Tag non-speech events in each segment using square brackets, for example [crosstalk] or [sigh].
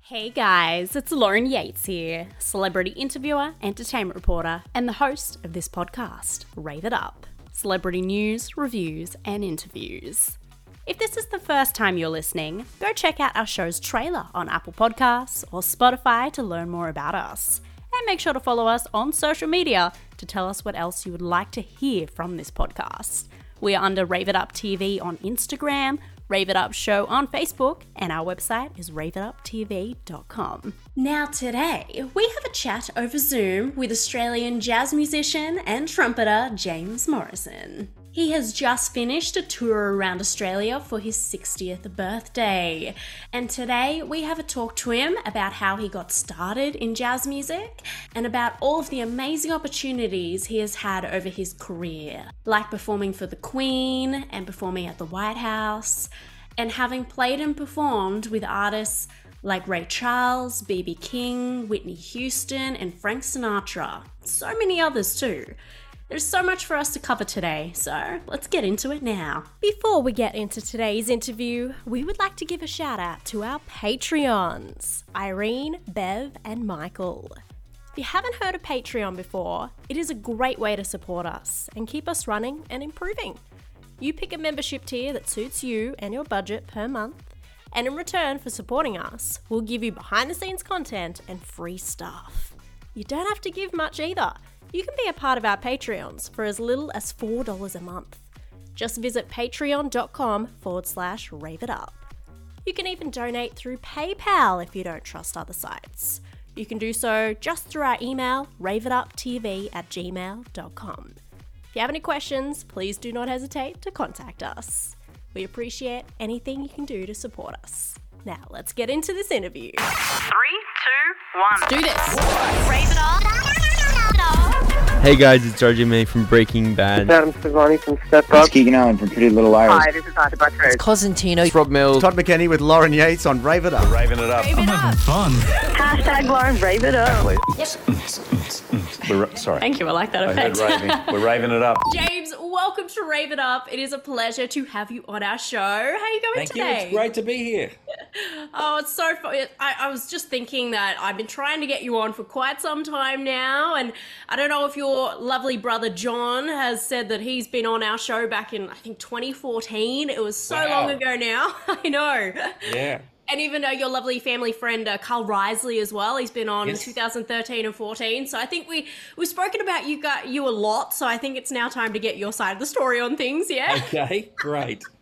Hey guys, it's Lauren Yates here, celebrity interviewer, entertainment reporter, and the host of this podcast, Rave It Up celebrity news, reviews, and interviews. If this is the first time you're listening, go check out our show's trailer on Apple Podcasts or Spotify to learn more about us. And make sure to follow us on social media to tell us what else you would like to hear from this podcast. We are under Rave It Up TV on Instagram, Rave It Up Show on Facebook, and our website is raveituptv.com. Now, today, we have a chat over Zoom with Australian jazz musician and trumpeter James Morrison. He has just finished a tour around Australia for his 60th birthday. And today we have a talk to him about how he got started in jazz music and about all of the amazing opportunities he has had over his career, like performing for the Queen and performing at the White House, and having played and performed with artists like Ray Charles, B.B. King, Whitney Houston, and Frank Sinatra. So many others too. There's so much for us to cover today, so let's get into it now. Before we get into today's interview, we would like to give a shout out to our Patreons Irene, Bev, and Michael. If you haven't heard of Patreon before, it is a great way to support us and keep us running and improving. You pick a membership tier that suits you and your budget per month, and in return for supporting us, we'll give you behind the scenes content and free stuff. You don't have to give much either. You can be a part of our Patreons for as little as $4 a month. Just visit patreon.com forward slash rave it up. You can even donate through PayPal if you don't trust other sites. You can do so just through our email, raveituptv at gmail.com. If you have any questions, please do not hesitate to contact us. We appreciate anything you can do to support us. Now, let's get into this interview. Three, two, one. Do this. Rave it up. Hey guys, it's RJ May from Breaking Bad. Adam Sevani from Step It's Up. Keegan Allen from Pretty Little Liars. Hi, this is Arthur Buttrose. Cosentino. Rob Mills. Todd McKenney with Lauren Yates on Rave It Up. Raving it up. I'm having fun. Hashtag Lauren Rave It Up. We're, ra- sorry. Thank you. I like that I heard raving. We're raving it up. James, welcome to Rave It Up. It is a pleasure to have you on our show. How are you going Thank you. today? It's great to be here. [laughs] Oh, it's so fun. I, I was just thinking that I've been trying to get you on for quite some time now, and I don't know if your lovely brother John has said that he's been on our show back in I think 2014. It was so Wow. long ago now. [laughs] I know. Yeah. And even uh, your lovely family friend uh, Carl Riseley as well. He's been on Yes. in 2013 and 14. So I think we we've spoken about you got you a lot. So I think it's now time to get your side of the story on things. Yeah. Okay. Great. [laughs]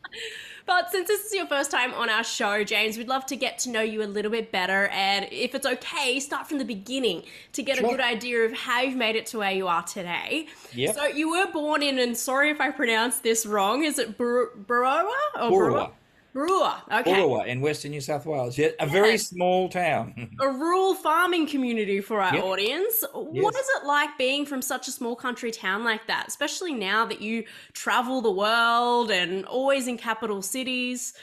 But since this is your first time on our show, James, we'd love to get to know you a little bit better. And if it's okay, start from the beginning to get a good idea of how you've made it to where you are today. Yep. So you were born in, and sorry if I pronounced this wrong, is it Bur- Boorowa? Or Burwa. Burwa. Okay. Burwa in Western New South Wales. Yeah, a very small town. [laughs] A rural farming community for our Yep. audience. What Yes. is it like being from such a small country town like that, especially now that you travel the world and always in capital cities?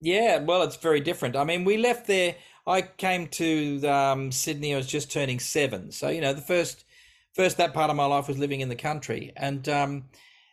yeah. Well, it's very different. I mean, we left there. I came to um, Sydney. I was just turning seven. So you know, the first, first that part of my life was living in the country, and um,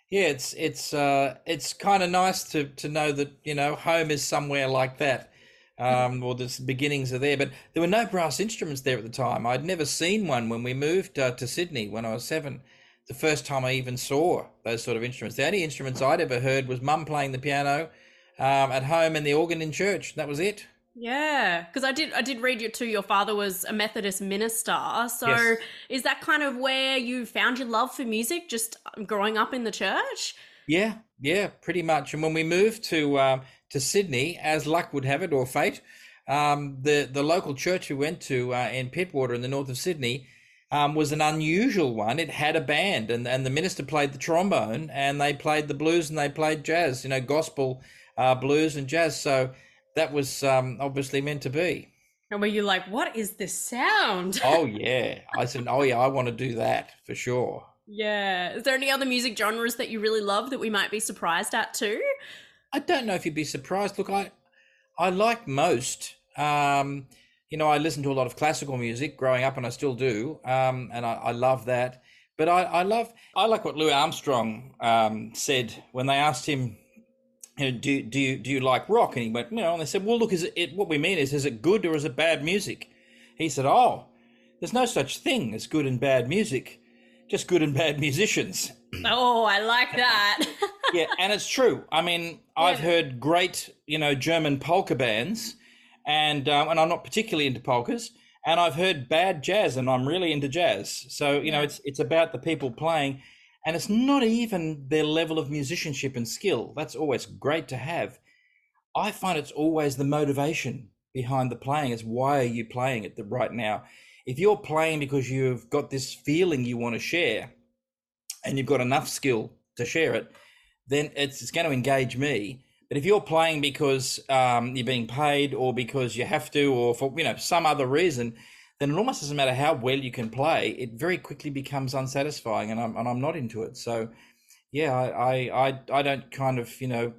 yeah, it's it's uh, it's kind of nice to to know that you know home is somewhere like that. Um, or the beginnings are there, but there were no brass instruments there at the time. I'd never seen one when we moved uh, to Sydney when I was seven. The first time I even saw those sort of instruments. The only instruments I'd ever heard was mum playing the piano um, at home and the organ in church. That was it. Yeah, because I did I did read you too. Your father was a Methodist minister, so Yes. is that kind of where you found your love for music, just growing up in the church? Yeah, yeah, pretty much. And when we moved to um, to Sydney, as luck would have it, or fate, um, the the local church we went to uh, in Pittwater in the north of Sydney um, was an unusual one. It had a band, and and the minister played the trombone, and they played the blues, and they played jazz, you know, gospel, uh, blues, and jazz. So that was um, obviously meant to be. And were you like, what is this sound? [laughs] Oh yeah, I said, oh yeah, I want to do that for sure. Yeah. Is there any other music genres that you really love that we might be surprised at too? I don't know if you'd be surprised. Look, I I like most. Um, you know, I listened to a lot of classical music growing up, and I still do, um, and I, I love that. But I, I love I like what Louis Armstrong um, said when they asked him do do you do you like rock? And he went, know, and they said, well, look, is it, it what we mean is, is it good or is it bad music? He said, oh, there's no such thing as good and bad music, just good and bad musicians. [laughs] Oh, I like that. [laughs] yeah, and it's true. I mean, I've heard great, you know, German polka bands, and um, and I'm not particularly into polkas, and I've heard bad jazz, and I'm really into jazz. So you know, it's it's about the people playing, and it's not even their level of musicianship and skill. That's always great to have. I find it's always the motivation behind the playing. Is why are you playing it right now? If you're playing because you've got this feeling you want to share, and you've got enough skill to share it, then it's, it's going to engage me. But if you're playing because um, you're being paid, or because you have to, or for you know some other reason, then it almost doesn't matter how well you can play. It very quickly becomes unsatisfying, and I'm and I'm not into it. So, yeah, I I I, don't kind of you know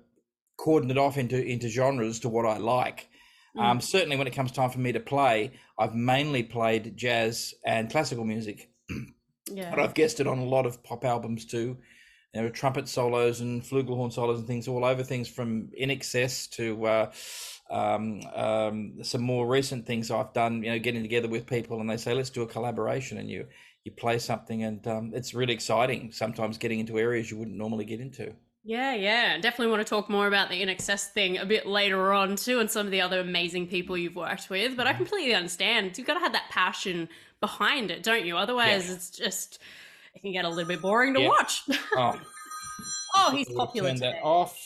cordon it off into into genres to what I like. Um, certainly, when it comes time for me to play, I've mainly played jazz and classical music [clears throat] yeah. but I've guested on a lot of pop albums too. There were trumpet solos and flugelhorn solos and things all over things from INXS to uh, um, um, some more recent things I've done. You know, getting together with people and they say, "Let's do a collaboration," and you you play something, and um, it's really exciting. Sometimes getting into areas you wouldn't normally get into. Yeah, yeah. Definitely want to talk more about the INXS thing a bit later on too and some of the other amazing people you've worked with. But I completely understand. You've got to have that passion behind it, don't you? Otherwise Yeah. it's just it can get a little bit boring to Yeah. watch. Oh, [laughs] oh, he's popular turn that off.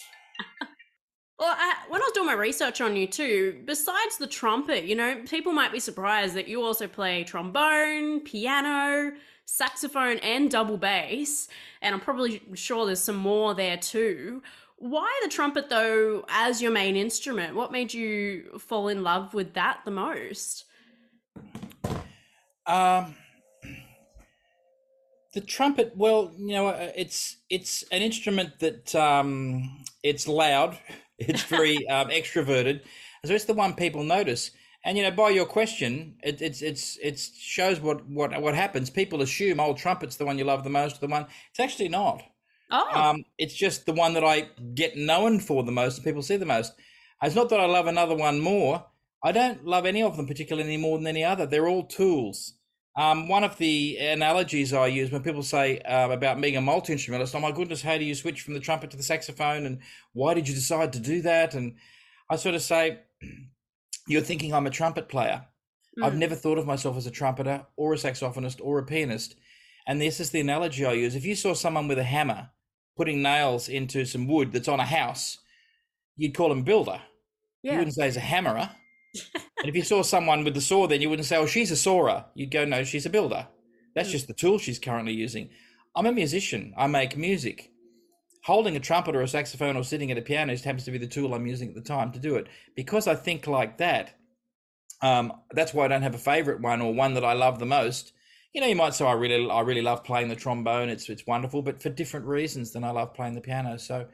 Well, I, when I was doing my research on you too, besides the trumpet, you know, people might be surprised that you also play trombone, piano, saxophone, and double bass. And I'm probably sure there's some more there too. Why the trumpet though as your main instrument? What made you fall in love with that the most? Um, the trumpet. Well, you know, uh, it's it's an instrument that um, it's loud. It's very um, extroverted, so it's the one people notice. And you know, by your question, it, it's it's it shows what what what happens. People assume old trumpet's the one you love the most, the one. It's actually not. Oh, Um, it's just the one that I get known for the most, and people see the most. It's not that I love another one more. I don't love any of them particularly any more than any other. They're all tools. Um, one of the analogies I use when people say uh, about being a multi instrumentalist, oh my goodness, how do you switch from the trumpet to the saxophone, and why did you decide to do that? And I sort of say, [clears throat] you're thinking I'm a trumpet player. I've Mm. never thought of myself as a trumpeter or a saxophonist or a pianist. And this is the analogy I use. If you saw someone with a hammer putting nails into some wood that's on a house, you'd call him builder. You wouldn't say he's a hammerer. And if you saw someone with the saw, then you wouldn't say, oh, she's a sawer. You'd go, no, she's a builder. That's just the tool she's currently using. I'm a musician. I make music. Holding a trumpet or a saxophone or sitting at a piano just happens to be the tool I'm using at the time to do it. Because I think like that, um, that's why I don't have a favorite one or one that I love the most. You know, you might say I really, I really love playing the trombone. It's it's wonderful, but for different reasons than I love playing the piano. So,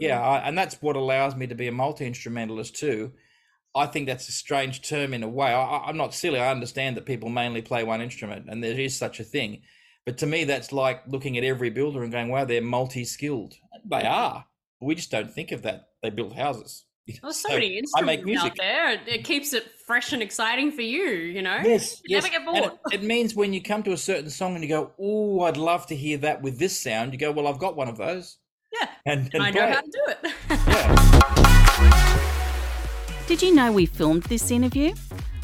yeah, I, and that's what allows me to be a multi instrumentalist too. I think that's a strange term in a way. I, I'm not silly. I understand that people mainly play one instrument, and there is such a thing. But to me, that's like looking at every builder and going, "Wow, they're multi-skilled." They are. We just don't think of that. They build houses. [laughs] There's so, So, many I make instruments music. out there. It, keeps it fresh and exciting for you, you know? Yes, You yes. never get bored. It, it means when you come to a certain song and you go, "Oh, I'd love to hear that with this sound," you go, "Well, I've got one of those." Yeah. and, and I know play how to do it. Yeah. [laughs] Did you know we filmed this interview?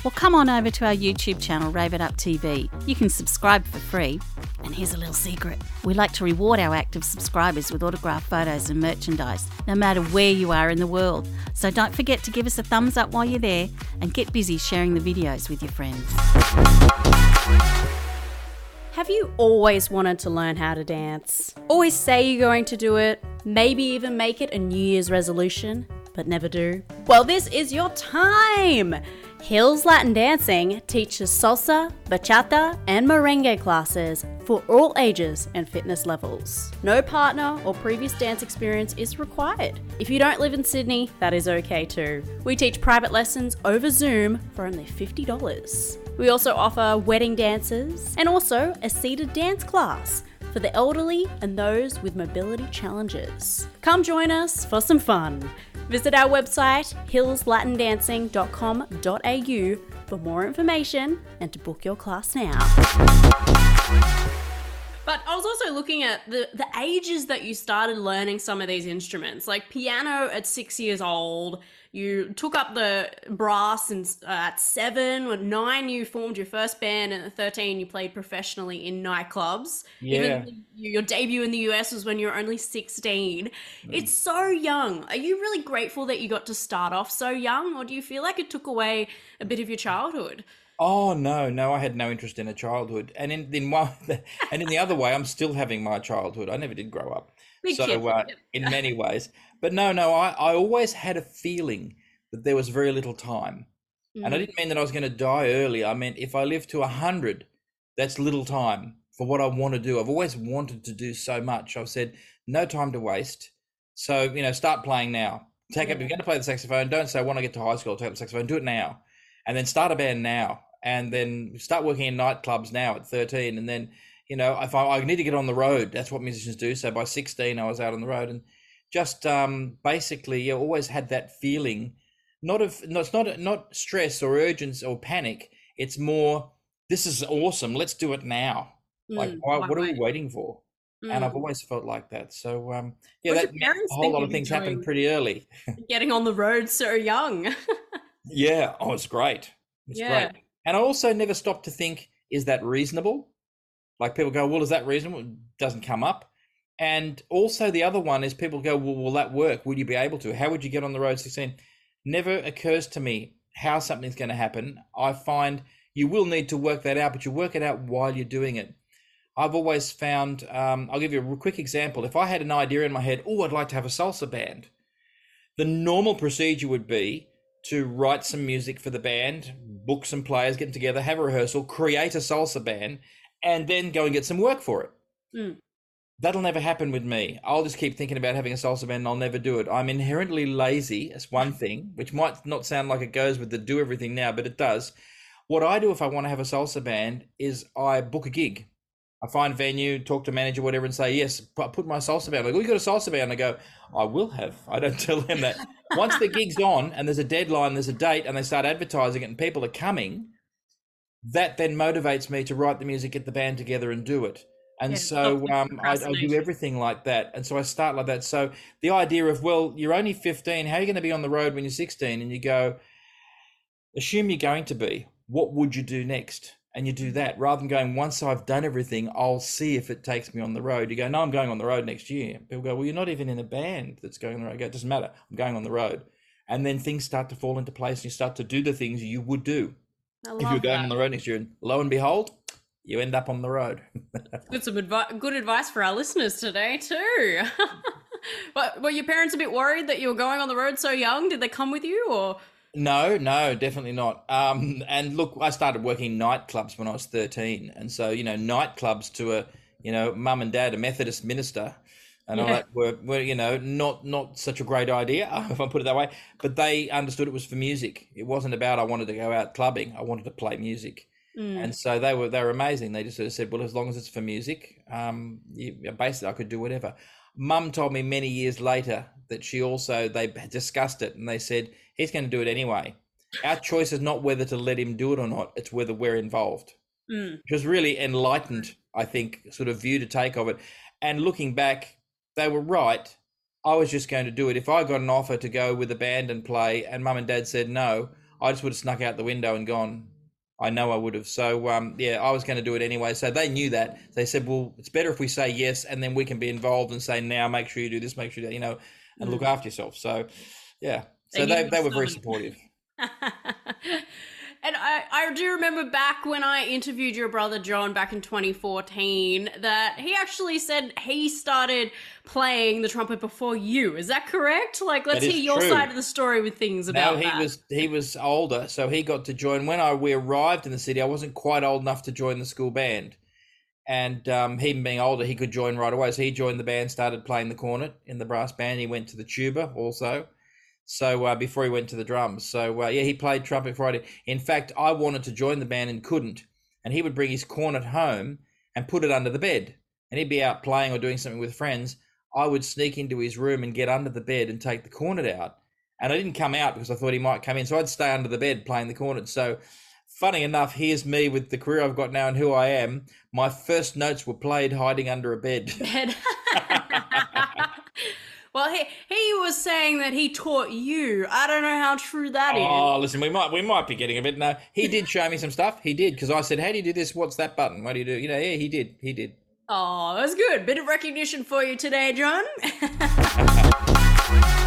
Well, come on over to our YouTube channel, Rave It Up TV. You can subscribe for free. And here's a little secret we like to reward our active subscribers with autographed photos and merchandise, no matter where you are in the world. So don't forget to give us a thumbs up while you're there and get busy sharing the videos with your friends. Have you always wanted to learn how to dance? Always say you're going to do it, maybe even make it a New Year's resolution, but never do? Well, this is your time! Hills Latin Dancing teaches salsa, bachata, and merengue classes for all ages and fitness levels. No partner or previous dance experience is required. If you don't live in Sydney, that is okay too. We teach private lessons over Zoom for only $50. We also offer wedding dances and also a seated dance class for the elderly and those with mobility challenges. Come join us for some fun. Visit our website hillslatindancing.com.au for more information and to book your class now. But I was also looking at the, the ages that you started learning some of these instruments. Like piano at six years old, you took up the brass and, uh, at seven. At nine, you formed your first band, and at 13, you played professionally in nightclubs. Yeah. Even your debut in the US was when you were only 16. It's so young. Are you really grateful that you got to start off so young, or do you feel like it took away a bit of your childhood? Oh no, no, I had no interest in a childhood, and in in one, [laughs] and in the other way, I'm still having my childhood. I never did grow up, Big so uh, [laughs] in many ways. But no, no, I I always had a feeling that there was very little time, and I Mm. didn't mean that I was going to die early. I meant if I live to a hundred, that's little time for what I want to do. I've always wanted to do so much. I've said no time to waste. So you know, start playing now. Take up. If you're going to play the saxophone, don't say when I get to high school, I'll take up the saxophone. Do it now, and then start a band now, and then start working in nightclubs now at 13, and then you know, if I, I need to get on the road, that's what musicians do. So by 16, I was out on the road, and just um, basically, you always had that feeling, not of, no, it's not not stress or urgency or panic. It's more, this is awesome. Let's do it now. Like, Mm, why, why what are we waiting for? And I've Mm. always felt like that. So um, yeah, that your meant parents a whole lot of of things happened pretty early. [laughs] Getting on the road so young. [laughs] Yeah. Oh, it's great. It's Yeah. great. And I also never stopped to think, is that reasonable? Like people go, well, is that reasonable? It doesn't come up. And also the other one is people go, well, will that work? Will you be able to? How would you get on the road 16? Never occurs to me how something's going to happen. I find you will need to work that out, but you work it out while you're doing it. I've always found, um, I'll give you a quick example. If I had an idea in my head, oh, I'd like to have a salsa band, the normal procedure would be to write some music for the band, book some players, get them together, have a rehearsal, create a salsa band, and then go and get some work for it. Mm. That'll never happen with me. I'll just keep thinking about having a salsa band and I'll never do it. I'm inherently lazy, that's one [laughs] thing, which might not sound like it goes with the do everything now, but it does. What I do if I want to have a salsa band is I book a gig. I find a venue, talk to manager, whatever, and say, yes, put put my salsa band. Like, you got a salsa band? I go, I will have. I don't [laughs] tell them that. Once the gig's on and there's a deadline, there's a date, and they start advertising it and people are coming, that then motivates me to write the music, get the band together, and do it. And Yeah, so um, I, I do everything like that. And so I start like that. So the idea of, well, you're only 15, how are you going to be on the road when you're 16? And you go, assume you're going to be. What would you do next? And you do that rather than going, once I've done everything, I'll see if it takes me on the road. You go, no, I'm going on the road next year. People go, well, you're not even in a band that's going on the road. I go, it doesn't matter. I'm going on the road. And then things start to fall into place and you start to do the things you would do if you're going that. on the road next year. And lo and behold, you end up on the road. [laughs] Good some advi- good advice for our listeners today too. [laughs] but were your parents a bit worried that you were going on the road so young? Did they come with you or? No, no, definitely not. Um, and look, I started working nightclubs when I was 13. And so, you know, nightclubs to a, you know, mum and dad, a Methodist minister, and all Yeah. that were, were, you know, not not such a great idea, [laughs] if I put it that way. But they understood it was for music. It wasn't about I wanted to go out clubbing. I wanted to play music. Mm. And so they were they were amazing. They just sort of said, well, as long as it's for music, um, you, basically I could do whatever. Mum told me many years later that she also they discussed it and they said he's going to do it anyway. Our choice is not whether to let him do it or not; it's whether we're involved. Mm. Which was really enlightened, I think, sort of view to take of it. And looking back, they were right. I was just going to do it. If I got an offer to go with a band and play, and mum and dad said no, I just would have snuck out the window and gone. I know I would have. So um, yeah, I was going to do it anyway. So they knew that. They said, "Well, it's better if we say yes, and then we can be involved and say now, make sure you do this, make sure that you know, and look after yourself." So yeah, so They they they were very supportive. [laughs] [laughs] and I, I do remember back when I interviewed your brother John back in 2014 that he actually said he started playing the trumpet before you. Is that correct? Like, let's hear your true. side of the story with things about No, he that. was he was older, so he got to join. When I we arrived in the city, I wasn't quite old enough to join the school band, and um, him being older, he could join right away. So he joined the band, started playing the cornet in the brass band. He went to the tuba also. So uh, before he went to the drums, so uh, yeah, he played trumpet Friday. In fact, I wanted to join the band and couldn't, and he would bring his cornet home and put it under the bed, and he'd be out playing or doing something with friends, I would sneak into his room and get under the bed and take the cornet out. And I didn't come out because I thought he might come in. So I'd stay under the bed playing the cornet. So funny enough, here's me with the career I've got now and who I am. My first notes were played hiding under a bed. Bed. [laughs] [laughs] well, he he was saying that he taught you. I don't know how true that is. Oh, listen, we might we might be getting a bit. No, he did show me some stuff. He did because I said, "How do you do this? What's that button? What do you do?" You know, yeah, he did. He did. Oh, that's good. Bit of recognition for you today, John. [laughs]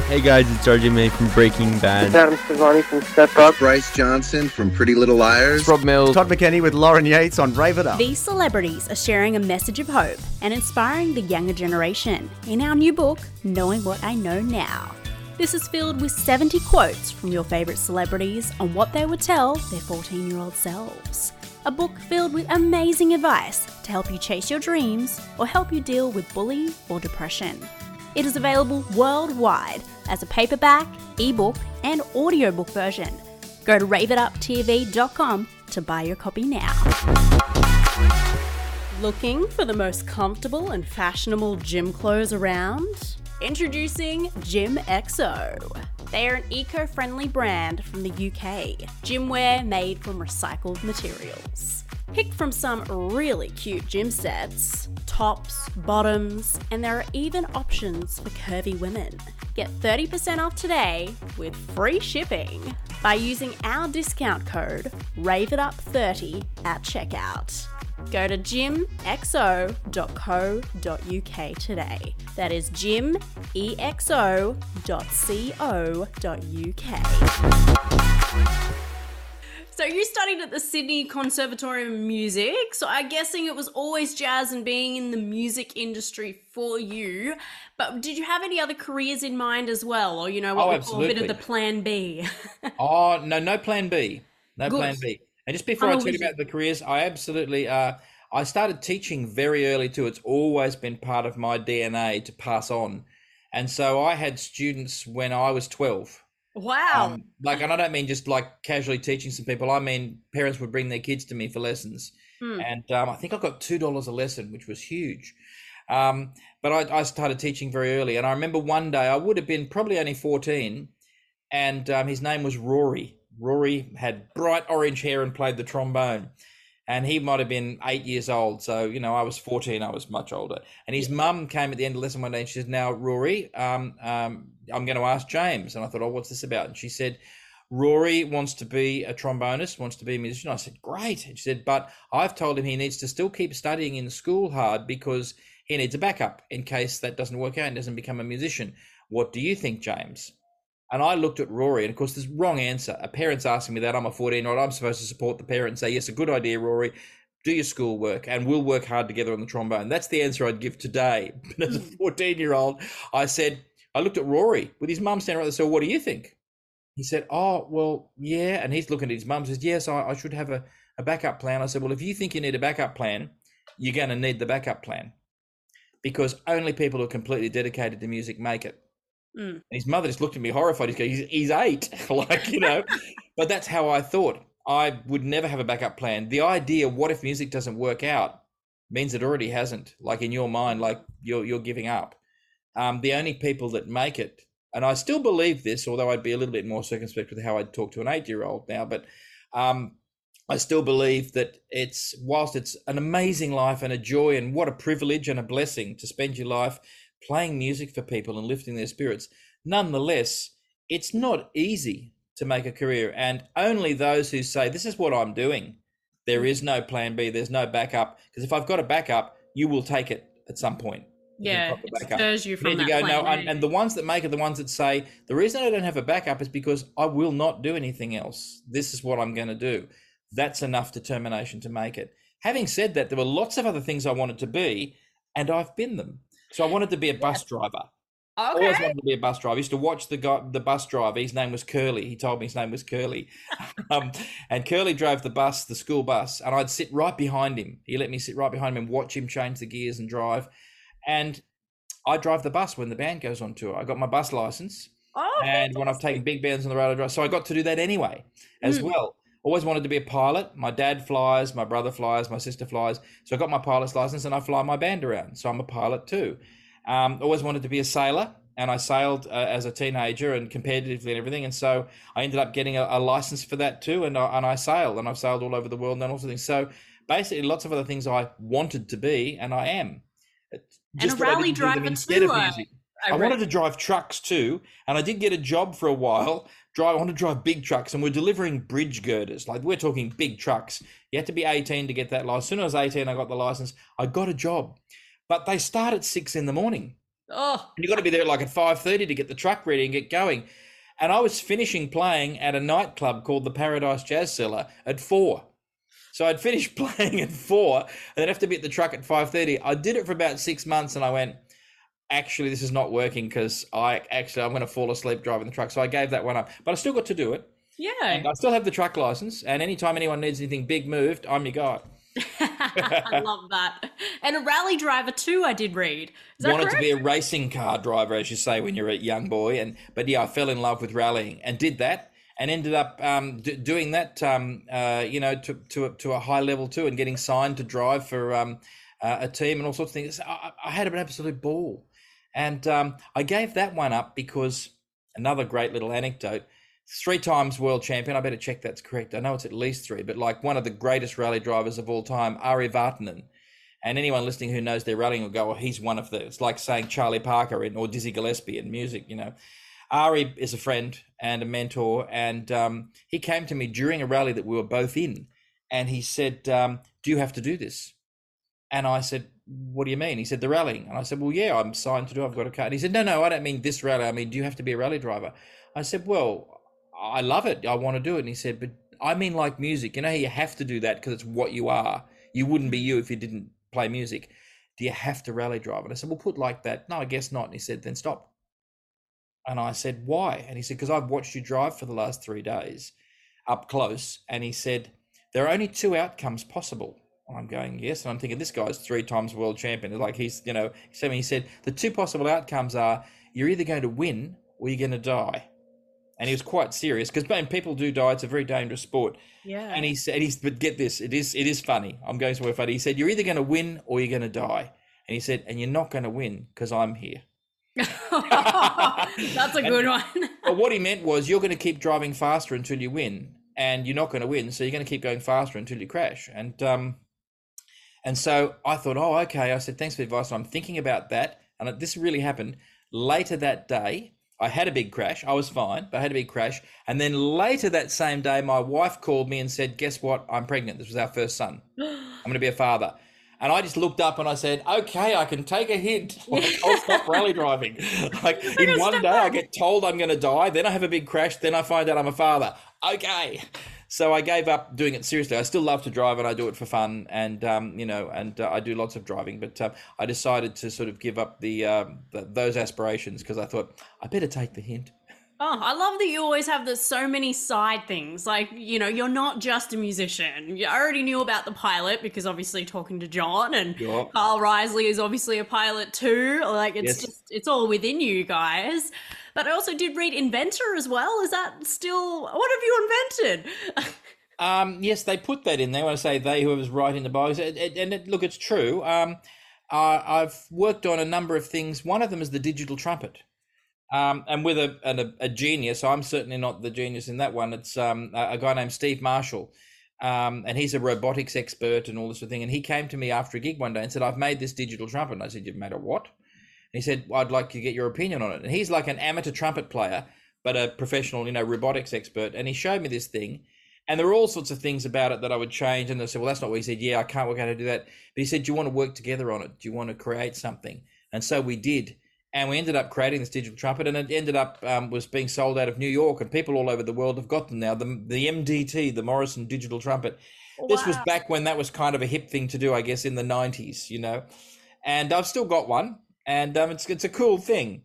Hey guys, it's RJ May from Breaking Bad. Adam Sevani from Step Up. Bryce Johnson from Pretty Little Liars. It's Rob Mills. Todd McKenney with Lauren Yates on Rave It Up. These celebrities are sharing a message of hope and inspiring the younger generation in our new book, Knowing What I Know Now. This is filled with 70 quotes from your favourite celebrities on what they would tell their 14 year old selves. A book filled with amazing advice to help you chase your dreams or help you deal with bullying or depression. It is available worldwide as a paperback, ebook, and audiobook version. Go to raveituptv.com to buy your copy now. Looking for the most comfortable and fashionable gym clothes around? Introducing Gym XO. They are an eco friendly brand from the UK, gym wear made from recycled materials. Pick from some really cute gym sets, tops, bottoms, and there are even options for curvy women. Get 30% off today with free shipping by using our discount code RAVEITUP30 at checkout. Go to gymexo.co.uk today. That is gymexo.co.uk. So you studied at the Sydney Conservatorium of Music. So I'm guessing it was always jazz and being in the music industry for you. But did you have any other careers in mind as well, or you know what Oh, we call a bit of the Plan B? [laughs] Oh no, no plan B, no Good. plan B. And just before I tell you about the careers, I absolutely uh, I started teaching very early too. It's always been part of my DNA to pass on, and so I had students when I was twelve. Wow. Um, like, and I don't mean just like casually teaching some people. I mean parents would bring their kids to me for lessons, Hmm. and um, I think I got two dollars a lesson, which was huge. Um, but I, I started teaching very early, and I remember one day I would have been probably only fourteen, and um, his name was Rory. Rory had bright orange hair and played the trombone. And he might have been eight years old. So, you know, I was 14, I was much older. And his mum came at the end of the lesson one day and she said, Now, Rory, um, um, I'm going to ask James. And I thought, Oh, what's this about? And she said, Rory wants to be a trombonist, wants to be a musician. I said, Great. And she said, But I've told him he needs to still keep studying in school hard because he needs a backup in case that doesn't work out and doesn't become a musician. What do you think, James? And I looked at Rory, and of course, there's wrong answer. A parent's asking me that. I'm a 14 year old. I'm supposed to support the parent and say, Yes, a good idea, Rory. Do your schoolwork, and we'll work hard together on the trombone. That's the answer I'd give today. [laughs] But as a hmm. 14 year old, I said, I looked at Rory with his mum standing right there. So, what do you think? He said, Oh, well, yeah. And he's looking at his mum says, Yes, I, I should have a, a backup plan. I said, Well, if you think you need a backup plan, you're going to need the backup plan because only people who are completely dedicated to music make it. Mm. And his mother just looked at me horrified. He's, going, he's, he's eight, [laughs] like, you know. [laughs] but that's how I thought. I would never have a backup plan. The idea, what if music doesn't work out, means it already hasn't. Like in your mind, like you're you're giving up. Um, the only people that make it, and I still believe this, although I'd be a little bit more circumspect with how I'd talk to an eight-year-old now, but um, I still believe that it's whilst it's an amazing life and a joy and what a privilege and a blessing to spend your life playing music for people and lifting their spirits. Nonetheless, it's not easy to make a career, and only those who say this is what I'm doing. There mm. is no plan B. There's no backup because if I've got a backup, you will take it at some point. Yeah, it stirs you You from need that to go no, A. and the ones that make it, the ones that say the reason I don't have a backup is because I will not do anything else. This is what I'm going to do. That's enough determination to make it. Having said that, there were lots of other things I wanted to be, and I've been them. So I wanted to be a bus driver. Always wanted to be a bus driver. I used to watch the guy, the bus driver. His name was Curly. He told me his name was Curly, [laughs] um, and Curly drove the bus, the school bus, and I'd sit right behind him. He let me sit right behind him and watch him change the gears and drive. And I drive the bus when the band goes on tour. I got my bus license, Oh, and when I've taken big bands on the road, I drive. So I got to do that anyway, as Mm. well. Always wanted to be a pilot. My dad flies, my brother flies, my sister flies. So I got my pilot's license and I fly my band around. So I'm a pilot too. Um, always wanted to be a sailor and I sailed uh, as a teenager and competitively and everything. And so I ended up getting a, a license for that too. And I, and I sailed and I've sailed all over the world and all sorts of things. So basically, lots of other things I wanted to be and I am. It's And a rally driver too, I- I wanted to drive trucks too, and I did get a job for a while. Drive, I wanted to drive big trucks, and we're delivering bridge girders. Like we're talking big trucks. You had to be 18 to get that license. As soon as I was 18, I got the license. I got a job, but they start at six in the morning. Oh, And you got to be there like at 5:30 to get the truck ready and get going. And I was finishing playing at a nightclub called the Paradise Jazz Cellar at four. So I'd finished [laughs] playing at four and then have to be at the truck at 5:30. I did it for about six months and I went, actually, this is not working because I actually I'm going to fall asleep driving the truck. So I gave that one up. But I still got to do it. yeah. And I still have the truck license. And anytime anyone needs anything big moved, I'm your guy. [laughs] I love that. And a rally driver too, I did read. Is wanted to be a racing car driver, as you say, when you're a young boy. And but yeah, I fell in love with rallying and did that, and ended up um, d- doing that, um, uh, you know, to to a, to a high level too, and getting signed to drive for um, uh, a team and all sorts of things. I, I had an absolute ball, and um, I gave that one up because another great little anecdote. Three times world champion. I better check that's correct. I know it's at least three, but like one of the greatest rally drivers of all time, Ari Vatanen. And anyone listening who knows their rallying will go, well, he's one of the, it's like saying Charlie Parker in, or Dizzy Gillespie in music, you know. Ari is a friend and a mentor. And um, he came to me during a rally that we were both in. And he said, um, Do you have to do this? And I said, What do you mean? He said, The rallying. And I said, Well, yeah, I'm signed to do. I've got a car. And he said, No, no, I don't mean this rally. I mean, do you have to be a rally driver? I said, Well, I love it. I want to do it. And he said, But I mean, like music. You know, you have to do that because it's what you are. You wouldn't be you if you didn't play music. Do you have to rally drive? And I said, Well, put like that. No, I guess not. And he said, Then stop. And I said, Why? And he said, Because I've watched you drive for the last three days up close. And he said, There are only two outcomes possible. And I'm going, Yes. And I'm thinking, This guy's three times world champion. Like he's, you know, so he said, The two possible outcomes are you're either going to win or you're going to die. And he was quite serious because when people do die, it's a very dangerous sport. Yeah. And he said, he's, but get this, it is, it is funny. I'm going somewhere funny. He said, You're either going to win or you're going to die. And he said, And you're not going to win because I'm here. [laughs] That's a good one. But what he meant was you're going to keep driving faster until you win, and you're not going to win, so you're going to keep going faster until you crash. And um, and so I thought, oh, okay. I said, thanks for the advice. I'm thinking about that, and this really happened later that day. I had a big crash. I was fine, but I had a big crash. And then later that same day, my wife called me and said, Guess what? I'm pregnant. This was our first son. [gasps] I'm going to be a father. And I just looked up and I said, Okay, I can take a hint. [laughs] Like, I'll stop rally [laughs] driving. Like, in one day, I get told I'm going to die. Then I have a big crash. Then I find out I'm a father. Okay. So I gave up doing it seriously. I still love to drive and I do it for fun, and um, you know, and uh, I do lots of driving. But um, I decided to sort of give up the, um the those aspirations because I thought I better take the hint. Oh, I love that you always have the so many side things. Like, you know, you're not just a musician. You already knew about the pilot because obviously talking to John and Yeah. Carl Riseley is obviously a pilot too. Like it's Yes. just it's all within you guys. But I also did read inventor as well. Is that still what have you invented? [laughs] Um, yes, they put that in there when I say they, whoever's writing the bios. And it, look, it's true. Um, I, I've worked on a number of things. One of them is the digital trumpet. Um, and with a, a, a genius, I'm certainly not the genius in that one. It's um, a, a guy named Steve Marshall. Um, and he's a robotics expert and all this sort of thing. And he came to me after a gig one day and said, I've made this digital trumpet. And I said, You've made a what? And he said, well, I'd like to get your opinion on it. And he's like an amateur trumpet player, but a professional, you know, robotics expert. And he showed me this thing. And there were all sorts of things about it that I would change. And I said, well, that's not what he said. Yeah, I can't work out how to do that. But he said, do you want to work together on it? Do you want to create something? And so we did. And we ended up creating this digital trumpet, and it ended up um, was being sold out of New York, and people all over the world have got them now. The the MDT, the Morrison digital trumpet. This was back when that was kind of a hip thing to do, I guess, in the '90s, you know. And I've still got one, and um, it's it's a cool thing.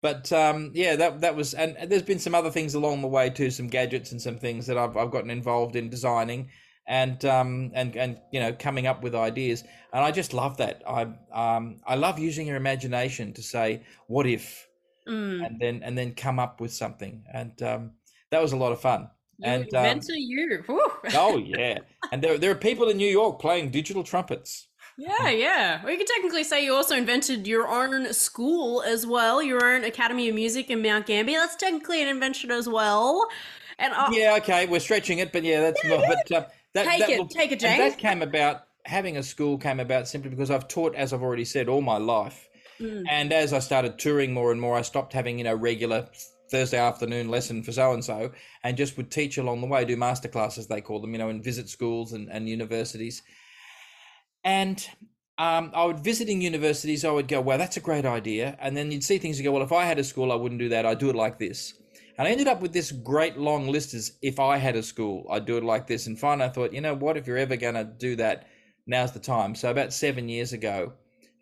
But um, yeah, that that was, and there's been some other things along the way too, some gadgets and some things that I've I've gotten involved in designing, and um and and you know coming up with ideas, and I just love that. I um I love using your imagination to say what if, Mm. and then and then come up with something, and um that was a lot of fun. And um, you. Oh [laughs] yeah, and there there are people in New York playing digital trumpets. Yeah, yeah. Well, you could technically say you also invented your own school as well, your own Academy of Music in Mount Gambier. That's technically an invention as well. And Yeah, okay, we're stretching it, but yeah, that's more. But uh, that, Take that it, will- take it, James. That came about. Having a school came about simply because I've taught, as I've already said, all my life. Mm. And as I started touring more and more, I stopped having you know regular Thursday afternoon lesson for so and so, and just would teach along the way, do master classes they call them, you know, and visit schools and, and universities. And um, I would visiting universities. I would go, "Wow, that's a great idea." And then you'd see things. You go, "Well, if I had a school, I wouldn't do that. I'd do it like this." And I ended up with this great long list as if I had a school, I'd do it like this. And finally, I thought, you know what? If you're ever going to do that, now's the time. So about seven years ago,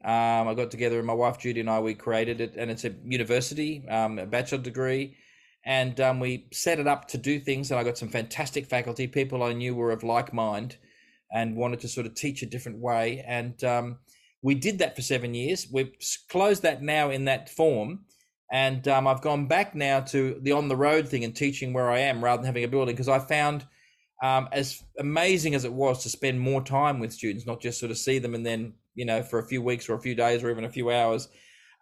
um, I got together and my wife Judy and I we created it, and it's a university, um, a bachelor degree, and um, we set it up to do things. And I got some fantastic faculty, people I knew were of like mind, and wanted to sort of teach a different way. And um, we did that for seven years. We've closed that now in that form, and um, I've gone back now to the on the road thing and teaching where I am rather than having a building because I found. Um, as amazing as it was to spend more time with students, not just sort of see them and then you know for a few weeks or a few days or even a few hours,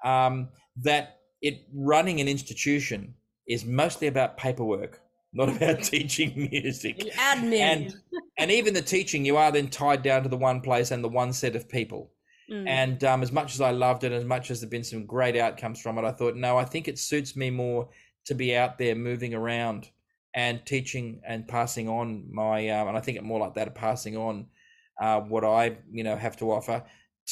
um, that it running an institution is mostly about paperwork, not about [laughs] teaching music. admin. And and even the teaching, you are then tied down to the one place and the one set of people. Mm. And um, as much as I loved it, as much as there've been some great outcomes from it, I thought, no, I think it suits me more to be out there moving around and teaching and passing on my, um, and I think it more like that, of passing on uh, what I, you know, have to offer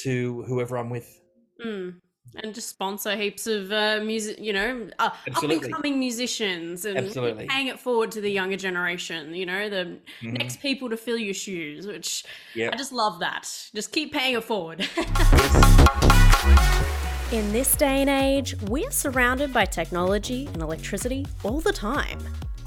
to whoever I'm with. Mm. And just sponsor heaps of uh, music, you know, uh, up and coming musicians and Absolutely. paying it forward to the younger generation, you know, the Mhm. next people to fill your shoes, which Yep. I just love that. Just keep paying it forward. [laughs] In this day and age, we're surrounded by technology and electricity all the time,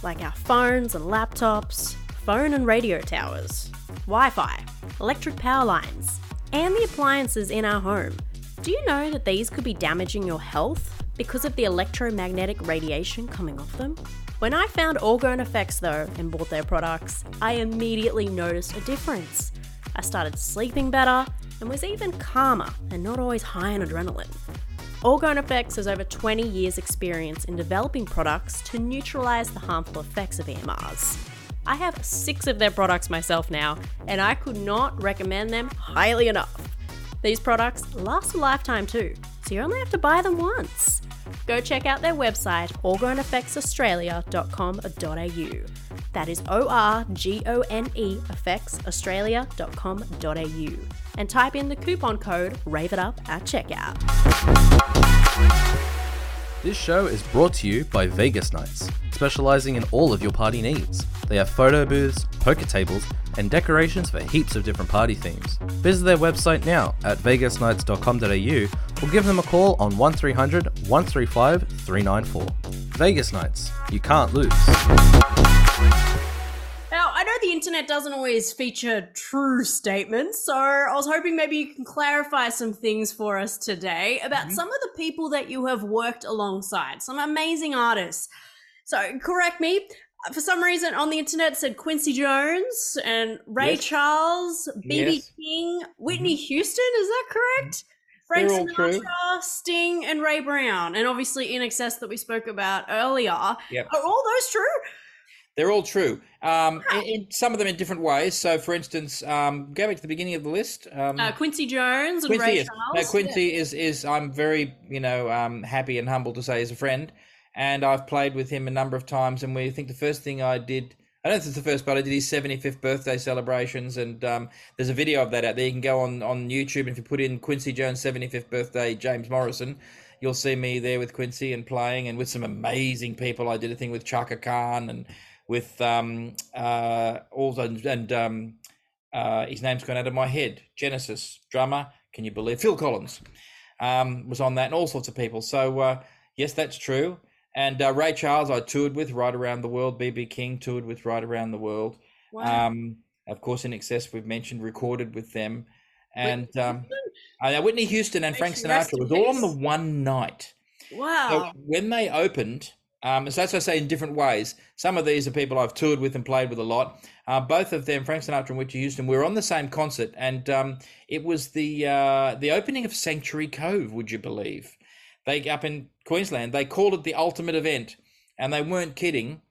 like our phones and laptops, phone and radio towers, Wi Fi, electric power lines, and the appliances in our home. Do you know that these could be damaging your health because of the electromagnetic radiation coming off them? When I found Orgone Effects though and bought their products, I immediately noticed a difference. I started sleeping better and was even calmer and not always high on adrenaline. Orgone Effects has over 20 years' experience in developing products to neutralize the harmful effects of EMRs. I have six of their products myself now, and I could not recommend them highly enough. These products last a lifetime too, so you only have to buy them once. Go check out their website, orgoneeffectsaustralia.com.au. That is O R G O N E effectsaustralia.com.au. And type in the coupon code RAVEITUP at checkout. This show is brought to you by Vegas Nights, specializing in all of your party needs. They have photo booths, poker tables, and decorations for heaps of different party themes. Visit their website now at vegasnights.com.au or give them a call on 1300 135 394. Vegas Nights, you can't lose. Now, I know the internet doesn't always feature true statements, so I was hoping maybe you can clarify some things for us today about mm-hmm. some of the people that you have worked alongside, some amazing artists. So, correct me. For some reason, on the internet said Quincy Jones and Ray Yes. Charles, BB Yes. King, Whitney mm-hmm. Houston. Is that correct? Mm-hmm. Frank all true. Sinatra, Sting, and Ray Brown, and obviously INXS that we spoke about earlier. Yep. Are all those true? They're all true. Um, in, in some of them in different ways. So, for instance, um, go back to the beginning of the list. Um, Uh, Quincy Jones and Quincy Ray is. Charles. No, Quincy is is I'm very you know um, happy and humble to say is a friend, and I've played with him a number of times. And we think the first thing I did. I don't think it's the first, but I did his 75th birthday celebrations, and um, there's a video of that out there. You can go on on YouTube, and if you put in Quincy Jones 75th birthday James Morrison, you'll see me there with Quincy and playing, and with some amazing people. I did a thing with Chaka Khan and with um, uh, all the, and um, uh, his name's gone out of my head. Genesis drummer, can you believe? Phil Collins um, was on that, and all sorts of people. So uh, yes, that's true. And uh, Ray Charles, I toured with right around the world. BB King toured with right around the world. Wow. Um, of course, INXS, we've mentioned recorded with them, and um, know Whitney Houston and Frank Sinatra was all on the one night. wow. So when they opened, Um, so that's what I say in different ways. Some of these are people I've toured with and played with a lot. Uh, both of them, Frank Sinatra and Whitney Houston, we were on the same concert, and um, it was the uh, the opening of Sanctuary Cove. Would you believe? They up in Queensland. They called it the ultimate event, and they weren't kidding.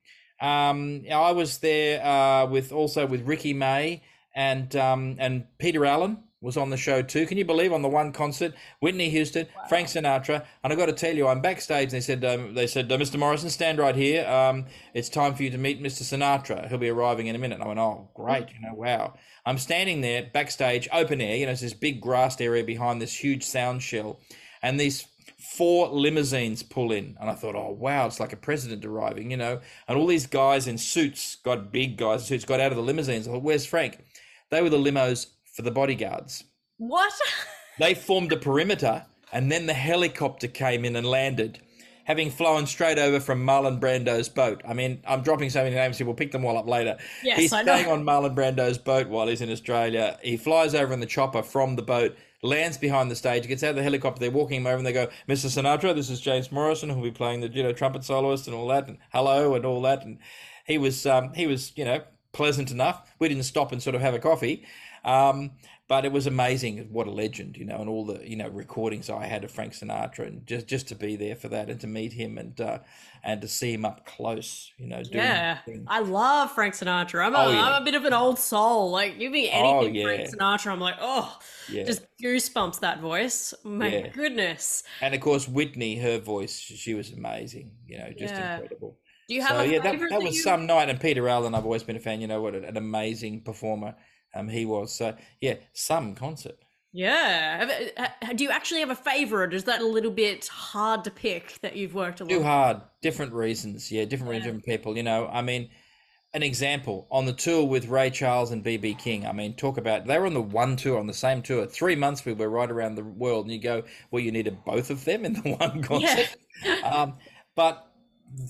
Um, I was there uh, with also with Ricky May and um, and Peter Allen was on the show too. Can you believe on the one concert, Whitney Houston, wow. Frank Sinatra, and I've got to tell you, I'm backstage. And they said, um, they said, uh, Mr. Morrison, stand right here. Um, it's time for you to meet Mr. Sinatra. He'll be arriving in a minute. And I went, oh, great, you know, wow. I'm standing there backstage, open air. You know, it's this big grassed area behind this huge sound shell, and these four limousines pull in and i thought oh wow it's like a president arriving you know and all these guys in suits got big guys in suits got out of the limousines I thought, where's frank they were the limos for the bodyguards. What? [laughs] they formed a perimeter, and then the helicopter came in and landed, having flown straight over from Marlon Brando's boat. I mean, I'm dropping so many names here. We'll pick them all up later. Yes, he's I staying know. on Marlon Brando's boat while he's in Australia. He flies over in the chopper from the boat, lands behind the stage, gets out of the helicopter. They're walking him over, and they go, "Mr. Sinatra, this is James Morrison, who'll be playing the you know trumpet soloist and all that, and hello and all that." And he was um, he was you know pleasant enough. We didn't stop and sort of have a coffee. Um, but it was amazing. What a legend you know and all the you know recordings i had of frank sinatra and just just to be there for that and to meet him and uh and to see him up close you know yeah. i love frank sinatra. I'm a, Oh, yeah. I'm a bit of an old soul. Like give me anything Oh, yeah. frank sinatra i'm like oh Yeah. just goosebumps that voice. My Yeah. goodness. And of course whitney her voice she was amazing you know just incredible. Do you have so a yeah that, favorite that was you... some night and peter allen i've always been a fan you know what an amazing performer um he was so yeah some concert. Yeah. Uh, do you actually have a favorite or is that a little bit hard to pick that you've worked a lot too hard. Different reasons. Yeah different reasons different people you know. I mean an example on the tour with ray charles and bb king i mean talk about they were on the one tour on the same tour. Three months we were right around the world and you go well you needed both of them in the [laughs] one concert. [laughs] Um, but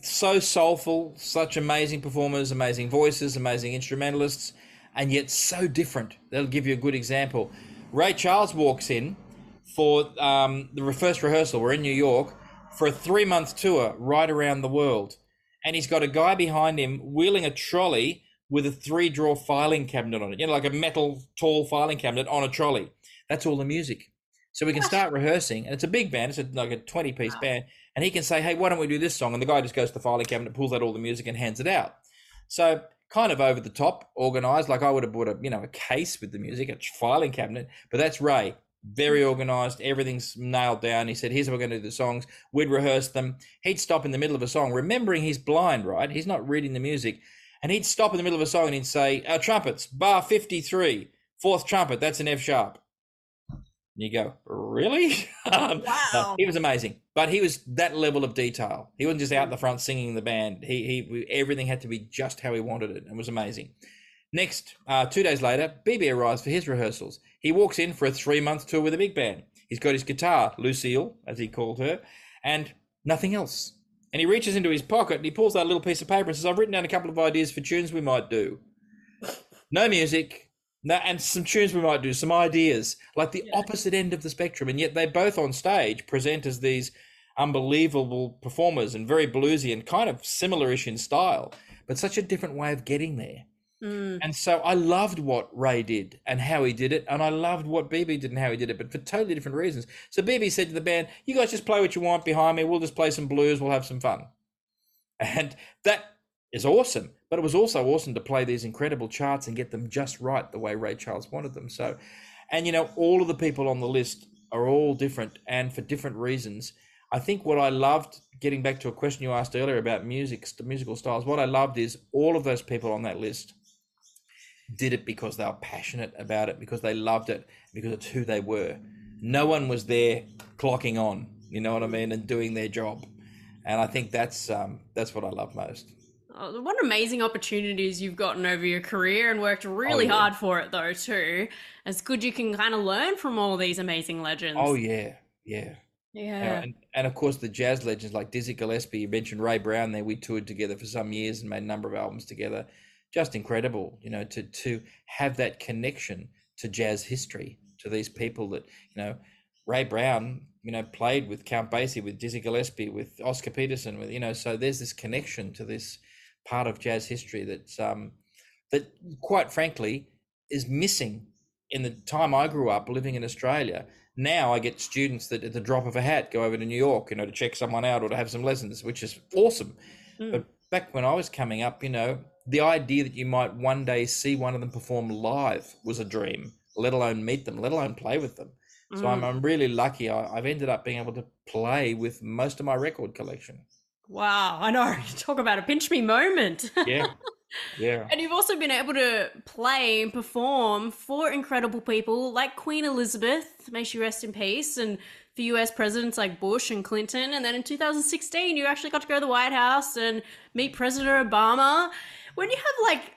so soulful such amazing performers amazing voices amazing instrumentalists and yet so different that'll give you a good example ray charles walks in for um, the first rehearsal. We're in New York for a three month tour right around the world. And he's got a guy behind him wheeling a trolley with a three drawer filing cabinet on it, you know, like a metal tall filing cabinet on a trolley. That's all the music. So we can start rehearsing, and it's a big band, it's a, like a 20 piece band. And he can say, Hey, why don't we do this song? And the guy just goes to the filing cabinet, pulls out all the music, and hands it out. So kind of over the top, organized. Like I would have bought a you know a case with the music, a filing cabinet, but that's Ray. Very organized, everything's nailed down. He said, "Here's how we're going to do the songs." We'd rehearse them. He'd stop in the middle of a song, remembering he's blind, right? He's not reading the music, and he'd stop in the middle of a song and he'd say, "Our trumpets, bar fifty-three, fourth trumpet. That's an F sharp." And you go, really? [laughs] Um, no, Wow. he was amazing, but he was that level of detail. He wasn't just out in the front singing the band. He he everything had to be just how he wanted it, and it was amazing. Next, uh, two days later, BB arrives for his rehearsals. He walks in for a three-month tour with a big band. He's got his guitar, Lucille, as he called her, and nothing else. And he reaches into his pocket and he pulls out a little piece of paper and says, "I've written down a couple of ideas for tunes we might do. No music, no, and some tunes we might do, some ideas, like the opposite end of the spectrum. And yet they both on stage present as these unbelievable performers and very bluesy and kind of similar-ish in style, but such a different way of getting there. Mm. And so I loved what Ray did and how he did it, and I loved what BB did and how he did it, but for totally different reasons. So BB said to the band, "You guys just play what you want behind me. We'll just play some blues. We'll have some fun." And that is awesome. But it was also awesome to play these incredible charts and get them just right the way Ray Charles wanted them. So, and you know, all of the people on the list are all different and for different reasons. I think what I loved, getting back to a question you asked earlier about music, musical styles, what I loved is all of those people on that list did it because they were passionate about it, because they loved it, because it's who they were. No one was there clocking on, you know what I mean, and doing their job. And I think that's um, that's what I love most. Oh, what amazing opportunities you've gotten over your career and worked really Oh, yeah. hard for it though too. It's good you can kind of learn from all these amazing legends. Oh yeah, yeah. yeah. And, and of course the jazz legends like Dizzy Gillespie. You mentioned Ray Brown there. We toured together for some years and made a number of albums together. Just incredible, you know, to to have that connection to jazz history, to these people that you know Ray Brown, you know, played with Count Basie, with Dizzy Gillespie, with Oscar Peterson, with you know, so there's this connection to this part of jazz history that's um, that quite frankly is missing in the time I grew up living in Australia. Now I get students that at the drop of a hat go over to New York, you know, to check someone out or to have some lessons, which is awesome. Mm. But back when I was coming up, you know, the idea that you might one day see one of them perform live was a dream, let alone meet them, let alone play with them. So I'm, Mm. I'm really lucky. I, I've ended up being able to play with most of my record collection. Wow, I know. [laughs] You talk about a pinch me moment. [laughs] Yeah. Yeah. And you've also been able to play and perform for incredible people like Queen Elizabeth, may she rest in peace, and for US presidents like Bush and Clinton. And then in 2016, you actually got to go to the White House and meet President Obama. When you have like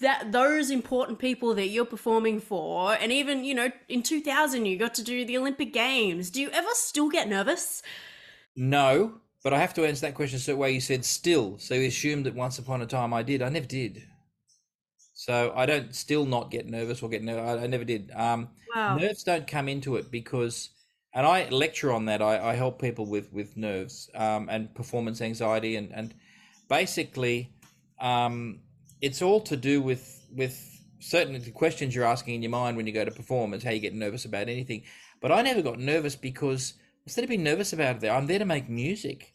that, those important people that you're performing for, and even you know in 2000 you got to do the Olympic Games. Do you ever still get nervous? No, but I have to answer that question so way you said still. So you assumed that once upon a time I did. I never did. So I don't still not get nervous or get nervous. I, I never did. Um, Wow. nerves don't come into it because and i lecture on that i, I help people with with nerves um, and performance anxiety and and basically um, it's all to do with with certain questions you're asking in your mind when you go to perform is how you get nervous about anything but i never got nervous because instead of being nervous about it i'm there to make music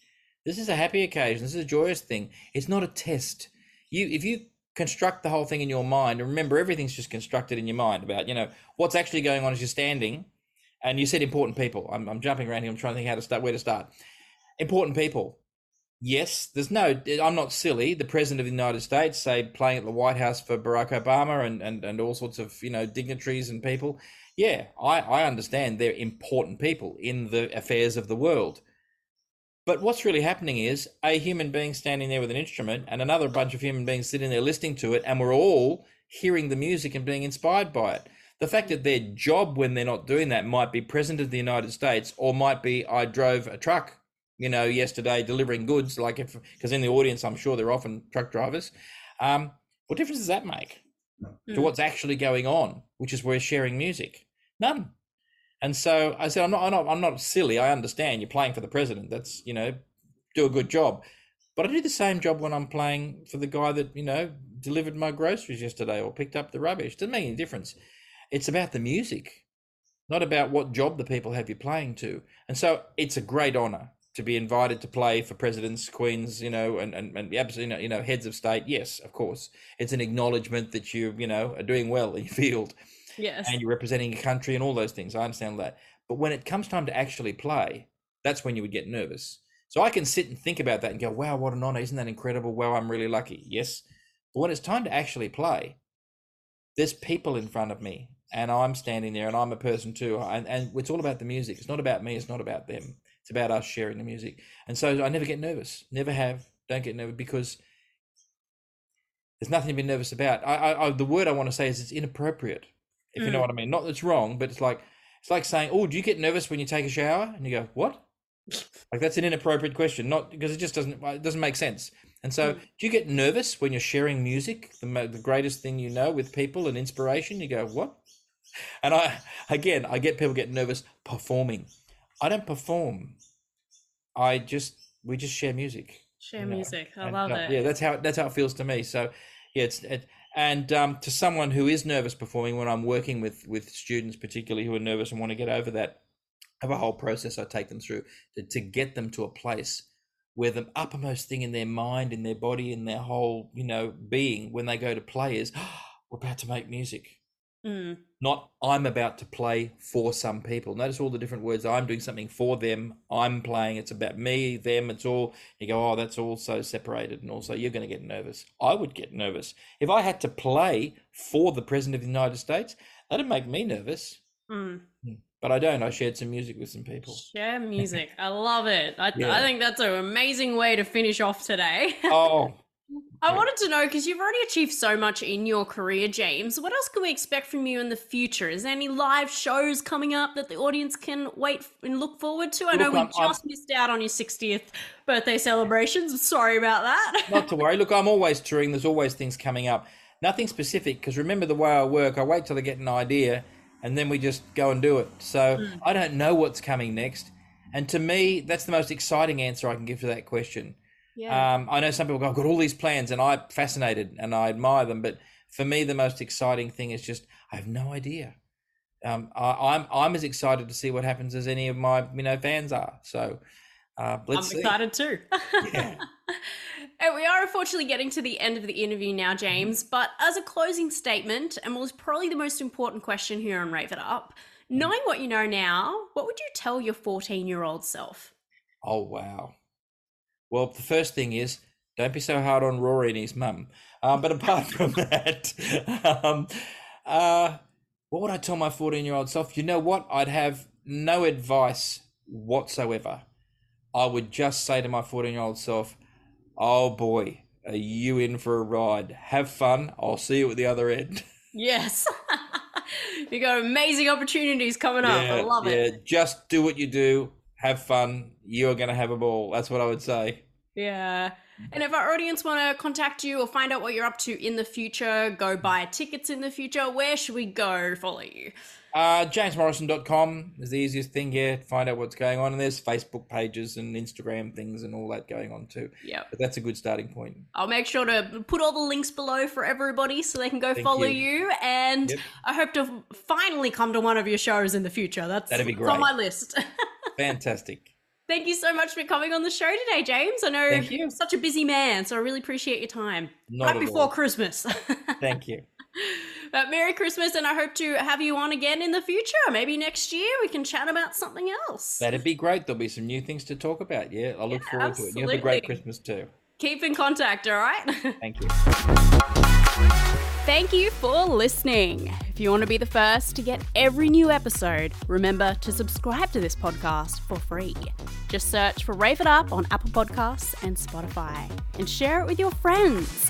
this is a happy occasion. This is a joyous thing. It's not a test. You if you construct the whole thing in your mind and remember everything's just constructed in your mind about you know what's actually going on as you're standing and you said important people. I'm, I'm jumping around here. I'm trying to think how to start where to start. Important people. Yes there's no i'm not silly. The president of the united states say playing at the white house for barack obama and and, and all sorts of you know dignitaries and people. Yeah i i understand they're important people in the affairs of the world but what's really happening is a human being standing there with an instrument and another bunch of human beings sitting there listening to it, and we're all hearing the music and being inspired by it. The fact that their job when they're not doing that might be president of the United States or might be I drove a truck, you know, yesterday delivering goods, like if because in the audience I'm sure they're often truck drivers. Um, what difference does that make to Mm. what's actually going on, which is we're sharing music? None. And so I said, I'm not, I'm not, I'm not silly. I understand you're playing for the president. That's, you know, do a good job. But I do the same job when I'm playing for the guy that, you know, delivered my groceries yesterday or picked up the rubbish. Doesn't make any difference. It's about the music, not about what job the people have you playing to. And so it's a great honor to be invited to play for presidents, queens, you know, and, and, and absolutely, you know, heads of state. Yes, of course. It's an acknowledgement that you, you know, are doing well in your [laughs] field Yes. and you're representing a country and all those things. I understand that. But when it comes time to actually play, that's when you would get nervous. So I can sit and think about that and go, wow, what an honor. Isn't that incredible? Wow, I'm really lucky. Yes. But when it's time to actually play, there's people in front of me and I'm standing there and I'm a person too. And, and it's all about the music. It's not about me. It's not about them. It's about us sharing the music. And so I never get nervous. Never have. Don't get nervous because there's nothing to be nervous about. I, I, I the word I want to say is it's inappropriate if you know Mm. what I mean. Not that it's wrong, but it's like it's like saying, "Oh, do you get nervous when you take a shower?" And you go, "What?" [laughs] Like that's an inappropriate question, not because it just doesn't it doesn't make sense. And so, Mm. do you get nervous when you're sharing music, the the greatest thing you know, with people and inspiration? You go, "What?" And I again, I get people get nervous performing. I don't perform. I just we just share music. Share you know, music. I and, love uh, it. Yeah, that's how that's how it feels to me. So, yeah, it's it, and um, to someone who is nervous performing, when I'm working with with students, particularly who are nervous and want to get over that, I have a whole process I take them through to, to get them to a place where the uppermost thing in their mind, in their body, in their whole you know being, when they go to play, is [gasps] we're about to make music Mm. not I'm about to play for some people. Notice all the different words. I'm doing something for them. I'm playing. It's about me, them. It's all. You go, oh, that's all so separated, and also you're going to get nervous. I would get nervous if I had to play for the president of the United States. That'd make me nervous. Mm. But I don't. I shared some music with some people. Share music. I love it. I, Yeah. I think that's an amazing way to finish off today. [laughs] Oh, I wanted to know because you've already achieved so much in your career, James. What else can we expect from you in the future? Is there any live shows coming up that the audience can wait and look forward to? I know we I'm- I'm- just missed out on your 60th birthday celebrations. I'm sorry about that. [laughs] not to worry. Look, I'm always touring. There's always things coming up. Nothing specific because remember the way I work. I wait till I get an idea, and then we just go and do it. So Mm. I don't know what's coming next. And to me, that's the most exciting answer I can give to that question. Yeah. Um, I know some people go, I've got all these plans and I'm fascinated and I admire them. But for me, the most exciting thing is just, I have no idea. Um, I, I'm I'm as excited to see what happens as any of my you know fans are. So uh, let's I'm see. excited too. [laughs] And we are unfortunately getting to the end of the interview now, James. But as a closing statement, and was probably the most important question here on Rave It Up, knowing what you know now, what would you tell your 14 year old self? Oh wow. Well, the first thing is don't be so hard on Rory and his mum. Um, but apart [laughs] from that, um, uh, what would I tell my 14 year old self? You know what? I'd have no advice whatsoever. I would just say to my 14 year old self, Oh boy, are you in for a ride? Have fun. I'll see you at the other end. [laughs] Yes. [laughs] you got amazing opportunities coming up. I love it. Just do what you do. Have fun. You're going to have a ball. That's what I would say. Yeah. And if our audience want to contact you or find out what you're up to in the future, go buy tickets in the future, where should we go follow you? Uh, JamesMorrison.com is the easiest thing here to find out what's going on. And there's Facebook pages and Instagram things and all that going on too. Yeah. But that's a good starting point. I'll make sure to put all the links below for everybody so they can go Thank follow you. you. And Yep. I hope to finally come to one of your shows in the future. That's, That'd be that's on my list. [laughs] Fantastic. Thank you so much for coming on the show today, James. I know Thank you. you're such a busy man, so I really appreciate your time. Not right before all. Christmas. [laughs] Thank you. But Merry Christmas, and I hope to have you on again in the future. Maybe next year we can chat about something else. That'd be great. There'll be some new things to talk about. Yeah, I look forward to it. You have a great. Christmas too. Keep in contact, all right? Thank [laughs] you. Thank you for listening. If you want to be the first to get every new episode, remember to subscribe to this podcast for free. Just search for Rave It Up on Apple Podcasts and Spotify and share it with your friends.